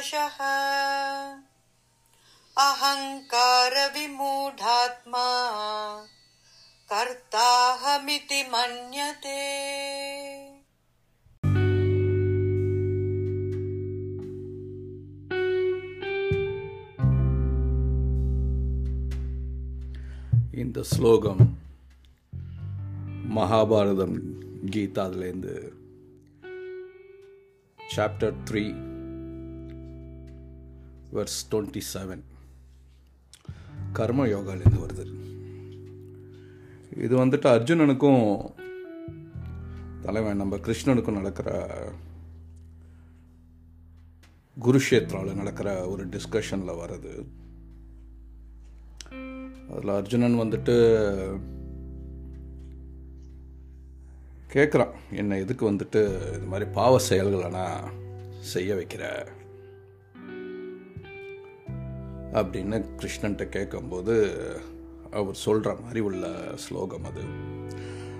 वशः अहङ्कारविमूढात्मा कर्ताहमिति मन्यते இந்த ஸ்லோகம் மகாபாரதம் கீதாதுலேருந்து chapter three verse twenty seven கர்ம யோகாலேருந்து வருது. இது வந்துட்டு அர்ஜுனனுக்கும் தலைவன் நம்ம கிருஷ்ணனுக்கும் நடக்கிற குருஷேத்ராவில் நடக்கிற ஒரு டிஸ்கஷனில் வருது. அதில் அர்ஜுனன் வந்துட்டு கேட்குறான் என்னை எதுக்கு வந்துட்டு இது மாதிரி பாவ செயல்களை நான் செய்ய வைக்கிற? அப்படின்னு கிருஷ்ணன்ட்ட கேட்கும்போது அவர் சொல்கிற மாதிரி உள்ள ஸ்லோகம் அது.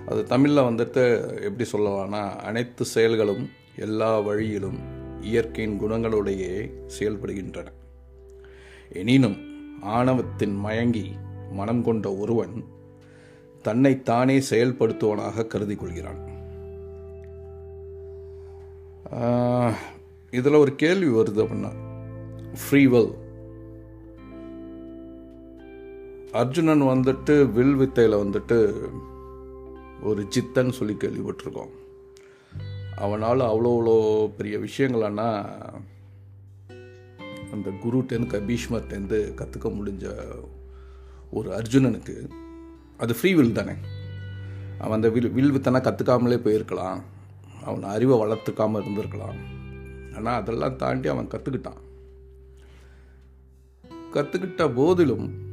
அது தமிழில் வந்துட்டு எப்படி சொல்லலாம்னா அனைத்து செயல்களும் எல்லா வழியிலும் இயற்கையின் குணங்களுடைய செயல்படுகின்றன. எனினும் ஆணவத்தின் மயங்கி மனம் கொண்ட ஒருவன் தன்னைத்தானே செயல்படுத்துவனாக கருதி கொள்கிறான். இதில் ஒரு கேள்வி வருது அப்படின்னா ஃப்ரீவல் அர்ஜுனன் வந்துட்டு வில் வித்தையில் வந்துட்டு ஒரு ஜித்தன் சொல்லி கேள்விப்பட்டிருக்கோம். அவனால் அவ்வளோ அவ்வளோ பெரிய விஷயங்களானா அந்த குருட்டேருந்து பீஷ்மர்ட்டேருந்து கற்றுக்க முடிஞ்ச ஒரு அர்ஜுனனுக்கு அது ஃப்ரீ வில் தானே. அவன் அந்த வில் வில் வித்தனா கற்றுக்காமலே போயிருக்கலாம். அவன் அறிவை வளர்த்துக்காமல் இருந்திருக்கலாம். ஆனால் அதெல்லாம் தாண்டி அவன் கற்றுக்கிட்டான் கற்றுக்கிட்ட போதிலும்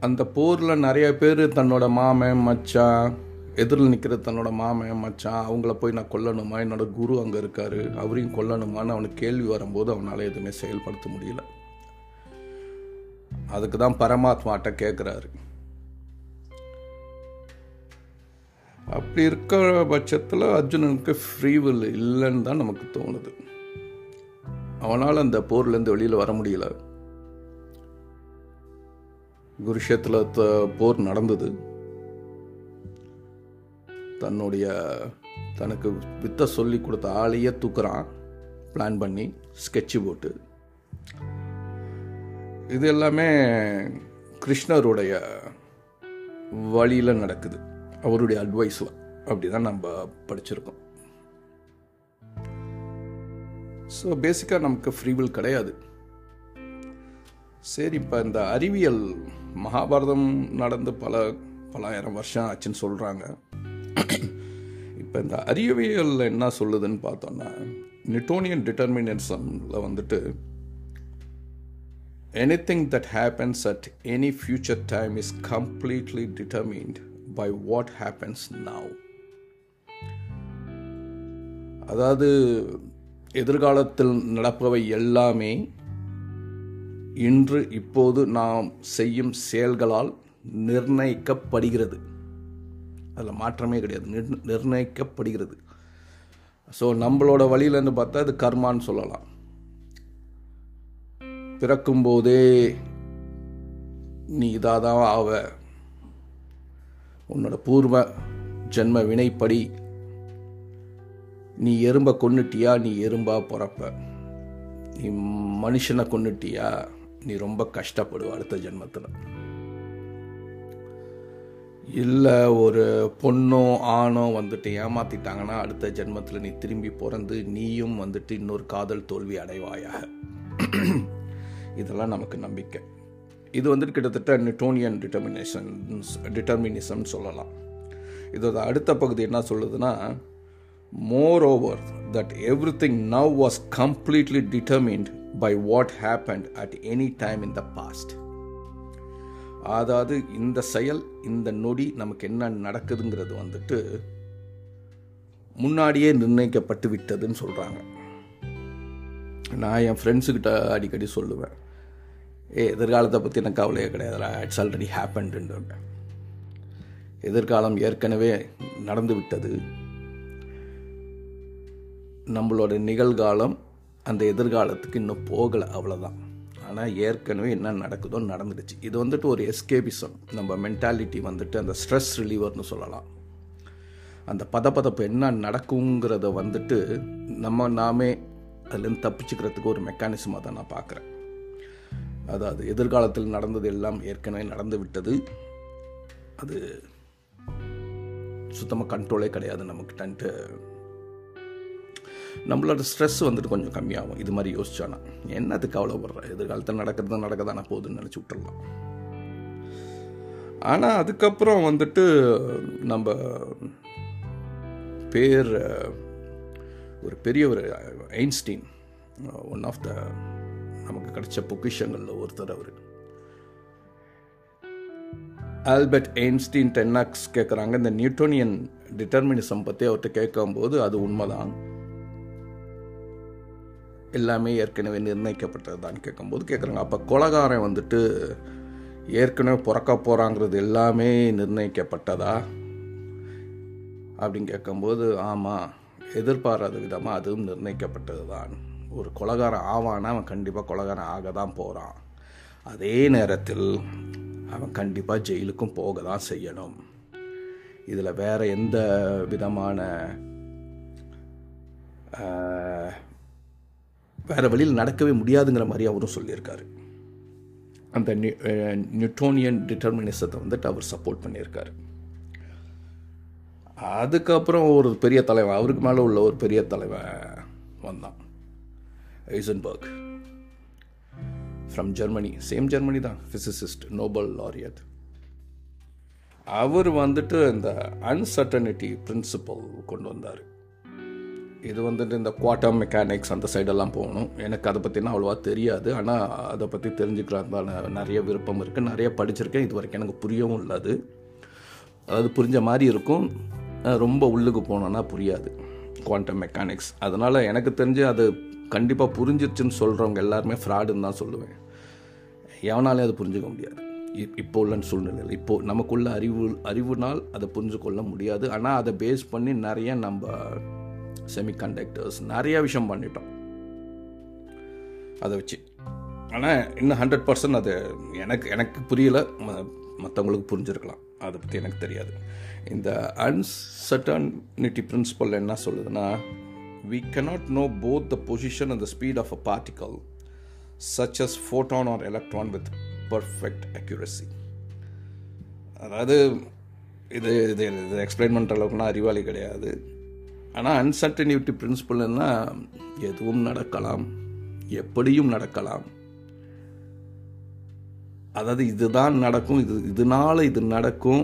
அந்த போரில் நிறைய பேர் தன்னோட மாமன் மச்சான் எதிரில் நிற்கிற தன்னோட மாமன் மச்சான் அவங்கள போய் நான் கொல்லணுமா? என்னோட குரு அங்கே இருக்காரு. அவரையும் கொல்லணுமான்னு அவனுக்கு கேள்வி வரும்போது அவனால் எதுவுமே செயல்படுத்த முடியல. அதுக்கு தான் பரமாத்மாட்ட கேட்குறாரு அப்படி இருக்கிற பட்சத்தில் அர்ஜுனனுக்கு ஃப்ரீவில் இல்லைன்னு தான் நமக்கு தோணுது. அவனால் அந்த போர்லேருந்து வெளியில் வர முடியல. குருஷேத்தில் போர் நடந்தது. தன்னுடைய தனக்கு வித்த சொல்லி கொடுத்த ஆளையே தூக்குறான். பிளான் பண்ணி ஸ்கெட்சு போட்டு. இது எல்லாமே கிருஷ்ணருடைய வழியில் நடக்குது. அவருடைய அட்வைஸில் அப்படி தான் நம்ம படிச்சிருக்கோம். ஸோ பேசிக்காக நமக்கு ஃப்ரீவில் கிடையாது. சரி இப்போ இந்த அறிவியல் மகாபாரதம் நடந்து பல பலாயிரம் வருஷம் ஆச்சுன்னு சொல்கிறாங்க இப்போ இந்த அறிவியல் என்ன சொல்லுதுன்னு பார்த்தோன்னா நிட்டோனியன் டிட்டர்மினிசமில் வந்துட்டு anything that happens at any future time is completely determined by what happens now அதாவது எதிர்காலத்தில் நடப்பவை எல்லாமே இன்று இப்போது நாம் செய்யும் செயல்களால் நிர்ணயிக்கப்படுகிறது. அதில் மாற்றமே கிடையாது. நிர்ணயிக்கப்படுகிறது. ஸோ நம்மளோட வழியிலேருந்து பார்த்தா அது கர்மான்னு சொல்லலாம். பிறக்கும்போதே நீ இதாக தான் ஆவ. உன்னோட பூர்வ ஜென்ம வினைப்படி நீ எறும்பை கொன்னுட்டியா? நீ எறும்பா பிறப்ப. நீ மனுஷனை கொண்டுட்டியா நீ ரொம்ப கஷ்டப்படுவ அடுத்த ஜென்மத்தில். இல்லை ஒரு பொண்ணோ ஆணோ வந்துட்டு ஏமாத்திட்டாங்கன்னா அடுத்த ஜென்மத்தில் நீ திரும்பி பிறந்து நீயும் வந்துட்டு இன்னொரு காதல் தோல்வி அடைவாயாக. இதெல்லாம் நமக்கு நம்பிக்கை. இது வந்துட்டு கிட்டத்தட்ட நியூட்டோனியன் டிட்டர்மினேஷன் டிட்டர்மினிசம்னு சொல்லலாம். இதோட அடுத்த பகுதி என்ன சொல்லுதுன்னா moreover that everything now was completely determined by what happened at any time in the past அதாவது இந்த செயல் இந்த நொடி நமக்கு என்ன நடக்குதுங்கிறது வந்துட்டு முன்னாடியே நிர்ணயிக்கப்பட்டு விட்டதுன்னு சொல்கிறாங்க நான் என் ஃப்ரெண்ட்ஸுக்கிட்ட அடிக்கடி சொல்லுவேன். ஏ எதிர்காலத்தை பற்றி எனக்கு கவலையே கிடையாதுடா இட்ஸ் ஆல்ரெடி ஹேப்பன்டுன்னு எதிர்காலம் ஏற்கனவே நடந்து விட்டது நம்மளோட நிகழ்காலம் அந்த எதிர்காலத்துக்கு இன்னும் போகலை அவ்வளோதான் ஆனால் ஏற்கனவே என்ன நடக்குதோ நடந்துடுச்சு. இது வந்துட்டு ஒரு எஸ்கேபிசம் நம்ம மென்டாலிட்டி வந்துட்டு அந்த ஸ்ட்ரெஸ் ரிலீவர்னு சொல்லலாம். அந்த பதப்பதப்பு என்ன நடக்குங்கிறத வந்துட்டு நம்ம நாமே அதுலேருந்து தப்பிச்சுக்கிறதுக்கு ஒரு மெக்கானிசமாக தான் நான் பார்க்குறேன். அதாவது எதிர்காலத்தில் நடந்தது எல்லாம் ஏற்கனவே நடந்து விட்டது. அது சுத்தமாக கண்ட்ரோலே கிடையாது நமக்கு டன்ட்டு நம்மளோட ஸ்ட்ரெஸ் வந்துட்டு கொஞ்சம் கம்மியாகும். இது மாதிரி யோசிச்சானா என்னத்துக்கு கவலைப்படுற? எதிர்காலத்தில் நடக்கிறது நடக்கதானா போகுதுன்னு நினச்சி விட்டுடலாம் ஆனால் அதுக்கப்புறம் வந்துட்டு நம்ம பேர் ஒரு பெரிய ஒரு ஐன்ஸ்டீன் ஒன் ஆஃப் த நமக்கு கிடைச்ச பொக்கிஷங்களில் ஒருத்தர் அவர். ஆல்பர்ட் ஐன்ஸ்டீன் டென்னாக்ஸ் கேட்குறாங்க இந்த நியூட்டோனியன் டிட்டர்மினிசம் பற்றி அவர்கிட்ட கேட்கும்போது அது உண்மைதான். எல்லாமே ஏற்கனவே நிர்ணயிக்கப்பட்டது தான் கேட்கும்போது கேட்குறாங்க. அப்போ கொலகாரன் வந்துட்டு ஏற்கனவே பிறக்க போகிறாங்கிறது எல்லாமே நிர்ணயிக்கப்பட்டதா? அப்படின்னு கேட்கும்போது ஆமாம் எதிர்பாராத விதமாக அதுவும் நிர்ணயிக்கப்பட்டது தான் ஒரு கொலகாரன் ஆவானா? அவன் கண்டிப்பாக கொலகாரன் ஆக தான் போகிறான் அதே நேரத்தில் அவன் கண்டிப்பாக ஜெயிலுக்கும் போக தான் செய்யணும். இதில் வேறு எந்த விதமான வேறு வழியில் நடக்கவே முடியாதுங்கிற மாதிரி அவரும் சொல்லியிருக்காரு. அந்த நியூட்டோனியன் டிட்டர்மினிசத்தை வந்துட்டு அவர் சப்போர்ட் பண்ணியிருக்காரு. அதுக்கப்புறம் ஒரு பெரிய தலைவன் அவருக்கு மேலே உள்ள ஒரு பெரிய தலைவன் வந்தான். Heisenberg from Germany same Germany தான். ஃபிசிசிஸ்ட் நோபல் லாரியத் அவர் வந்துட்டு இந்த அன்சர்டனிட்டி பிரின்சிபல் கொண்டு வந்தார். இது வந்துட்டு இந்த குவாட்டம் மெக்கானிக்ஸ் அந்த சைடெல்லாம் போகணும். எனக்கு அதை பற்றினா அவ்வளோவா தெரியாது. ஆனால் அதை பற்றி தெரிஞ்சுக்கிறாங்க நிறைய விருப்பம் இருக்குது நிறைய படிச்சிருக்கேன். இது வரைக்கும் எனக்கு புரியவும் இல்லாது அதாவது புரிஞ்ச மாதிரி இருக்கும். ரொம்ப உள்ளுக்கு போனோன்னா புரியாது. குவாண்டம் மெக்கானிக்ஸ் அதனால் எனக்கு தெரிஞ்சு அது கண்டிப்பாக புரிஞ்சிருச்சுன்னு சொல்கிறவங்க எல்லாருமே ஃப்ராடுன்னு தான் சொல்லுவேன். எவனாலே அது புரிஞ்சுக்க முடியாது. இப்போ உள்ள சூழ்நிலையில். இப்போது நமக்குள்ள அறிவு அறிவுனால் அதை புரிஞ்சு கொள்ள முடியாது. ஆனால் அதை பேஸ் பண்ணி நிறைய நம்ம செமிகண்டக்டர்ஸ் நிறைய விஷயம் பண்ணிட்டோம். அதை வச்சு. ஆனால் இன்னும் ஹண்ட்ரட் பர்சன்ட் அது எனக்கு எனக்கு புரியலை. மற்றவங்களுக்கு புரிஞ்சிருக்கலாம். அதை பற்றி எனக்கு தெரியாது. இந்த அன்சர்டனிட்டி பிரின்சிபல் என்ன சொல்லுதுன்னா we cannot know both the position and the speed of a particle such as photon or electron with perfect accuracy அதாவது இது இது இது எக்ஸ்பிளைன் பண்ணுற அளவுக்குலாம் அறிவாளி கிடையாது. ஆனால் அன்சர்டனிட்டி பிரின்சிபல்னா எதுவும் நடக்கலாம் எப்படியும் நடக்கலாம். அதாவது இதுதான் நடக்கும் இது இதனால இது நடக்கும்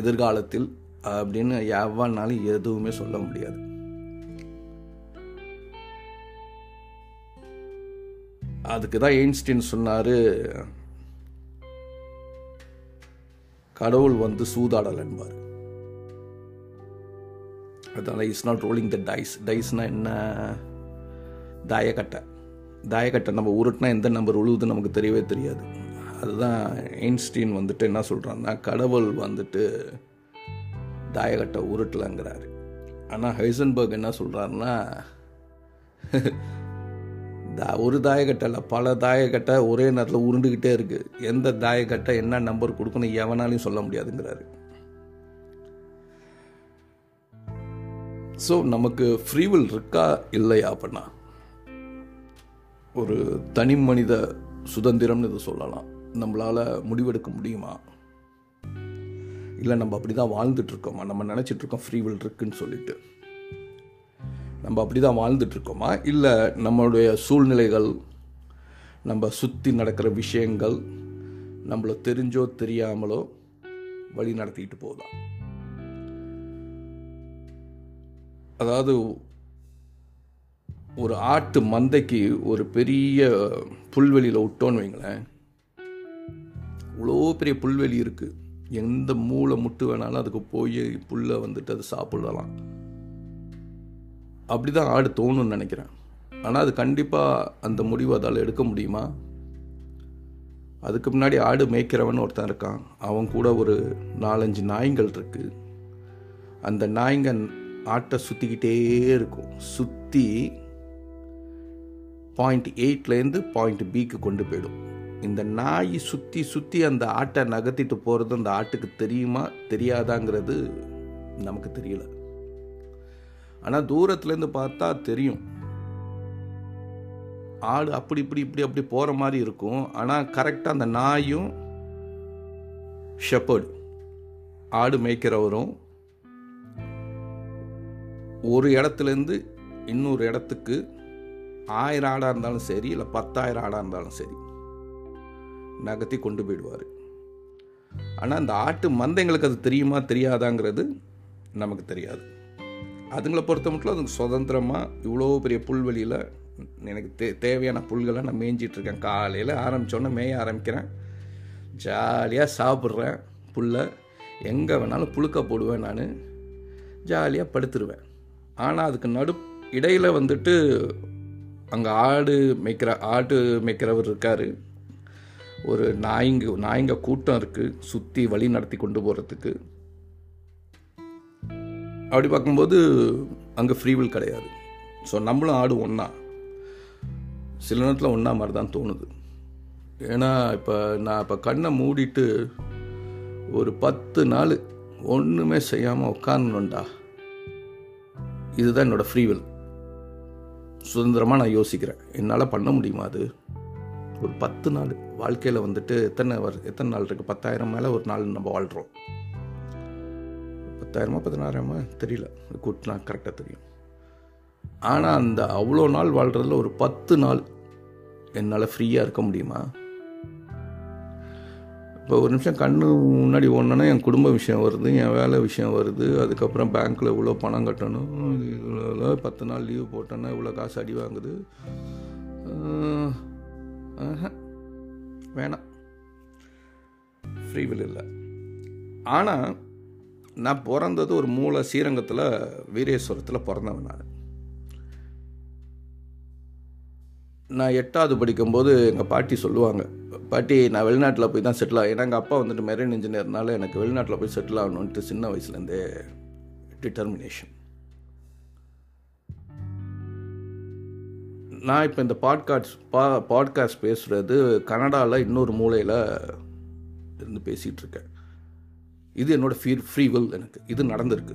எதிர்காலத்தில் அப்படின்னு எவ்வளோனாலும் எதுவுமே சொல்ல முடியாது. அதுக்கு தான் எயின்ஸ்டின் சொன்னார் கடவுள் வந்து சூதாடல் என்பார். அதனால் is not rolling the dice டைஸ்னால் என்ன? தாயக்கட்டை. தாயக்கட்டை நம்ம உருட்டினா எந்த நம்பர் உழுவுது நமக்கு தெரியவே தெரியாது. அதுதான் எயின்ஸ்டீன் வந்துட்டு என்ன சொல்கிறான்னா கடவுள் வந்துட்டு தாயக்கட்டை உருட்டலங்கிறாரு. ஆனால் ஹைசன்பர்க் என்ன சொல்கிறாருன்னா ஒரு தாயக்கட்டை இல்லை பல தாயக்கட்டை ஒரே நேரத்தில் உருண்டுக்கிட்டே இருக்குது எந்த தாயக்கட்டை என்ன நம்பர் கொடுக்கணும் எவனாலையும் சொல்ல முடியாதுங்கிறாரு. ஸோ நமக்கு ஃப்ரீவில் இருக்கா? இல்லையா அப்படின்னா ஒரு தனி மனித சுதந்திரம்னு இது சொல்லலாம். நம்மளால் முடிவெடுக்க முடியுமா? இல்லை நம்ம அப்படி தான் வாழ்ந்துட்டுருக்கோமா நம்ம நினச்சிட்டு இருக்கோம் ஃப்ரீவில் இருக்குன்னு சொல்லிட்டு. நம்ம அப்படி தான் வாழ்ந்துட்டுருக்கோமா இல்லை நம்மளுடைய சூழ்நிலைகள் நம்ம சுற்றி நடக்கிற விஷயங்கள் நம்மளை தெரிஞ்சோ தெரியாமலோ வழி நடத்திக்கிட்டு போதான் அதாவது ஒரு ஆட்டு மந்தைக்கு ஒரு பெரிய புல்வெளியில் விட்டோன்னு வைங்களேன். இவ்வளோ பெரிய புல்வெளி இருக்குது எந்த மூளை முட்டு வேணாலும் அதுக்கு போய் புல்லை வந்துட்டு அது சாப்பிடலாம். அப்படி தான் ஆடு தோணும்னு நினைக்கிறேன். ஆனால் அது கண்டிப்பாக அந்த முடிவு அதால் எடுக்க முடியுமா? அதுக்கு முன்னாடி ஆடு மேய்க்கிறவன் ஒருத்தன் இருக்கான். அவன் கூட ஒரு நாலஞ்சு நாய்கள் இருக்குது அந்த நாய்ங்க ஆட்டை சுற்றிக்கிட்டே இருக்கும். சுற்றி பாயிண்ட் எயிட்லேருந்து பாயிண்ட் பிக்கு கொண்டு போயிடும். இந்த நாய் சுற்றி சுற்றி அந்த ஆட்டை நகர்த்திட்டு போகிறது அந்த ஆட்டுக்கு தெரியுமா தெரியாதாங்கிறது நமக்கு தெரியல. ஆனால் தூரத்துலேருந்து பார்த்தா தெரியும். ஆடு அப்படி இப்படி இப்படி அப்படி போகிற மாதிரி இருக்கும். ஆனால் கரெக்டாக அந்த நாயும் ஷெப்பர்டு ஆடு மேய்க்கிறவரும் ஒரு இடத்துலேருந்து இன்னொரு இடத்துக்கு ஆயிரம் ஆடாக இருந்தாலும் சரி இல்லை பத்தாயிரம் ஆடாக இருந்தாலும் சரி நகர்த்தி கொண்டு போயிடுவார். ஆனால் அந்த ஆட்டு மந்தைங்களுக்கு அது தெரியுமா தெரியாதாங்கிறது நமக்கு தெரியாது. அதுங்களை பொறுத்த மட்டும் அதுங்க சுதந்திரமாக இவ்வளோ பெரிய புல்வெளியில் எனக்கு தே தேவையான புல்களை நான் மேய்ஞ்சிட்ருக்கேன் காலையில் ஆரம்பித்தோன்னே மேய ஆரம்பிக்கிறேன். ஜாலியாக சாப்பிட்றேன் புல்லை. எங்கே வேணாலும் புழுக்க போடுவேன் நான். ஜாலியாக படுத்துருவேன். ஆனால் அதுக்கு நடு இடையில் வந்துட்டு அங்கே ஆடு மேய்க்கிற ஆடு மேய்க்கிறவர் இருக்கார். ஒரு நாய்ங்க நாய்ங்க கூட்டம் இருக்குது சுற்றி வழி நடத்தி கொண்டு போகிறதுக்கு அப்படி பார்க்கும்போது அங்கே ஃப்ரீவில் கிடையாது. ஸோ நம்மளும் ஆடு ஒன்றா சில நேரத்தில் ஒன்றா மாதிரி தான் தோணுது. ஏன்னா இப்போ நான் இப்போ கண்ணை மூடிட்டு ஒரு பத்து நாள் ஒன்றுமே செய்யாமல் உட்காந்துண்டா இதுதான் என்னோட ஃப்ரீவில் சுதந்திரமாக நான் யோசிக்கிறேன். என்னால் பண்ண முடியுமா அது? ஒரு பத்து நாள் வாழ்க்கையில் வந்துட்டு எத்தனை வர் எத்தனை நாள் இருக்குது பத்தாயிரம் மேலே ஒரு நாள் நம்ம வாழ்கிறோம் பத்தாயிரமா பதினாயிரமா தெரியல. கூட்டினா கரெக்டாக தெரியும். ஆனால் அந்த அவ்வளோ நாள் வாழ்கிறதுல ஒரு பத்து நாள் என்னால் ஃப்ரீயாக இருக்க முடியுமா? இப்போ ஒரு நிமிஷம் கண்ணு முன்னாடி ஒன்றுனா என் குடும்ப விஷயம் வருது என் வேலை விஷயம் வருது அதுக்கப்புறம் பேங்க்கில் இவ்வளோ பணம் கட்டணும் இவ்வளோ பத்து நாள் லீவு போட்டோன்னா இவ்வளோ காசு அடி வாங்குது. வேணாம். ஃப்ரீவில் இல்லை. ஆனால் நான் பிறந்தது ஒரு மூல ஸ்ரீரங்கத்தில் வீரேஸ்வரத்தில் பிறந்தவன் நான். நான் எட்டாவது படிக்கும்போது எங்கள் பாட்டி சொல்லுவாங்க பாட்டி நான் வெளிநாட்டில் போய் தான் செட்டில் ஆகும் ஏன்னா எங்கள் அப்பா வந்துட்டு மெரைன் இன்ஜினியர்னால எனக்கு வெளிநாட்டில் போய் செட்டில் ஆகணுன்ட்டு சின்ன வயசுலேருந்தே டிட்டர்மினேஷன் நான் இப்போ இந்த பாட்காஸ்ட் பா பாட்காஸ்ட் பேசுகிறது கனடாவில் இன்னொரு மூலையில் இருந்து பேசிகிட்டு இருக்கேன் இது என்னோட ஃபீ ஃப்ரீ வில் எனக்கு. இது நடந்திருக்கு.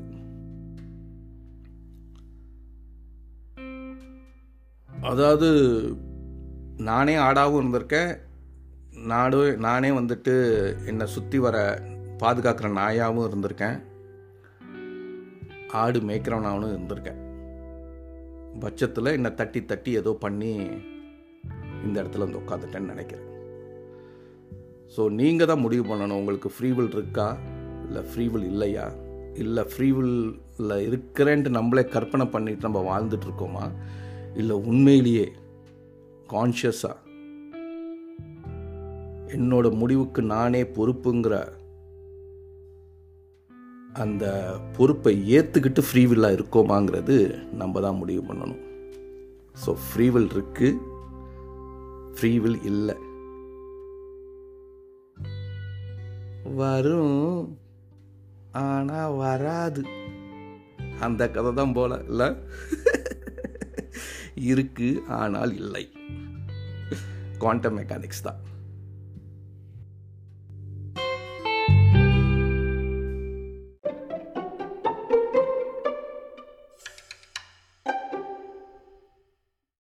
அதாவது நானே ஆடாகவும் இருந்திருக்கேன். நாடு நானே வந்துட்டு என்னை சுற்றி வர பாதுகாக்கிற நாயாகவும் இருந்திருக்கேன். ஆடு மேய்க்கிறவனாகவும் இருந்திருக்கேன். பட்சத்தில் என்னை தட்டி தட்டி ஏதோ பண்ணி இந்த இடத்துல வந்து உட்காந்துட்டேன்னு நினைக்கிறேன். ஸோ நீங்கள் தான் முடிவு பண்ணணும். உங்களுக்கு ஃப்ரீவில் இருக்கா? இல்லை ஃப்ரீவில் இல்லையா? இல்லை ஃப்ரீவில் இருக்கிறேன்ட்டு நம்மளே கற்பனை பண்ணிட்டு நம்ம வாழ்ந்துட்டு இருக்கோமா? இல்லை உண்மையிலேயே கான்ஷியஸாக என்னோட முடிவுக்கு நானே பொறுப்புங்கிற அந்த பொறுப்பை ஏற்றுக்கிட்டு ஃப்ரீவில்லாக இருக்கோமாங்கிறது நம்ம தான் முடிவு பண்ணணும். ஸோ ஃப்ரீவில் இருக்கு. ஃப்ரீவில் இல்லை. வரும். ஆனால் வராது. அந்த கதை தான் போல இல்லை? இருக்கு ஆனால் இல்லை. குவாண்டம் மெக்கானிக்ஸ் தான்.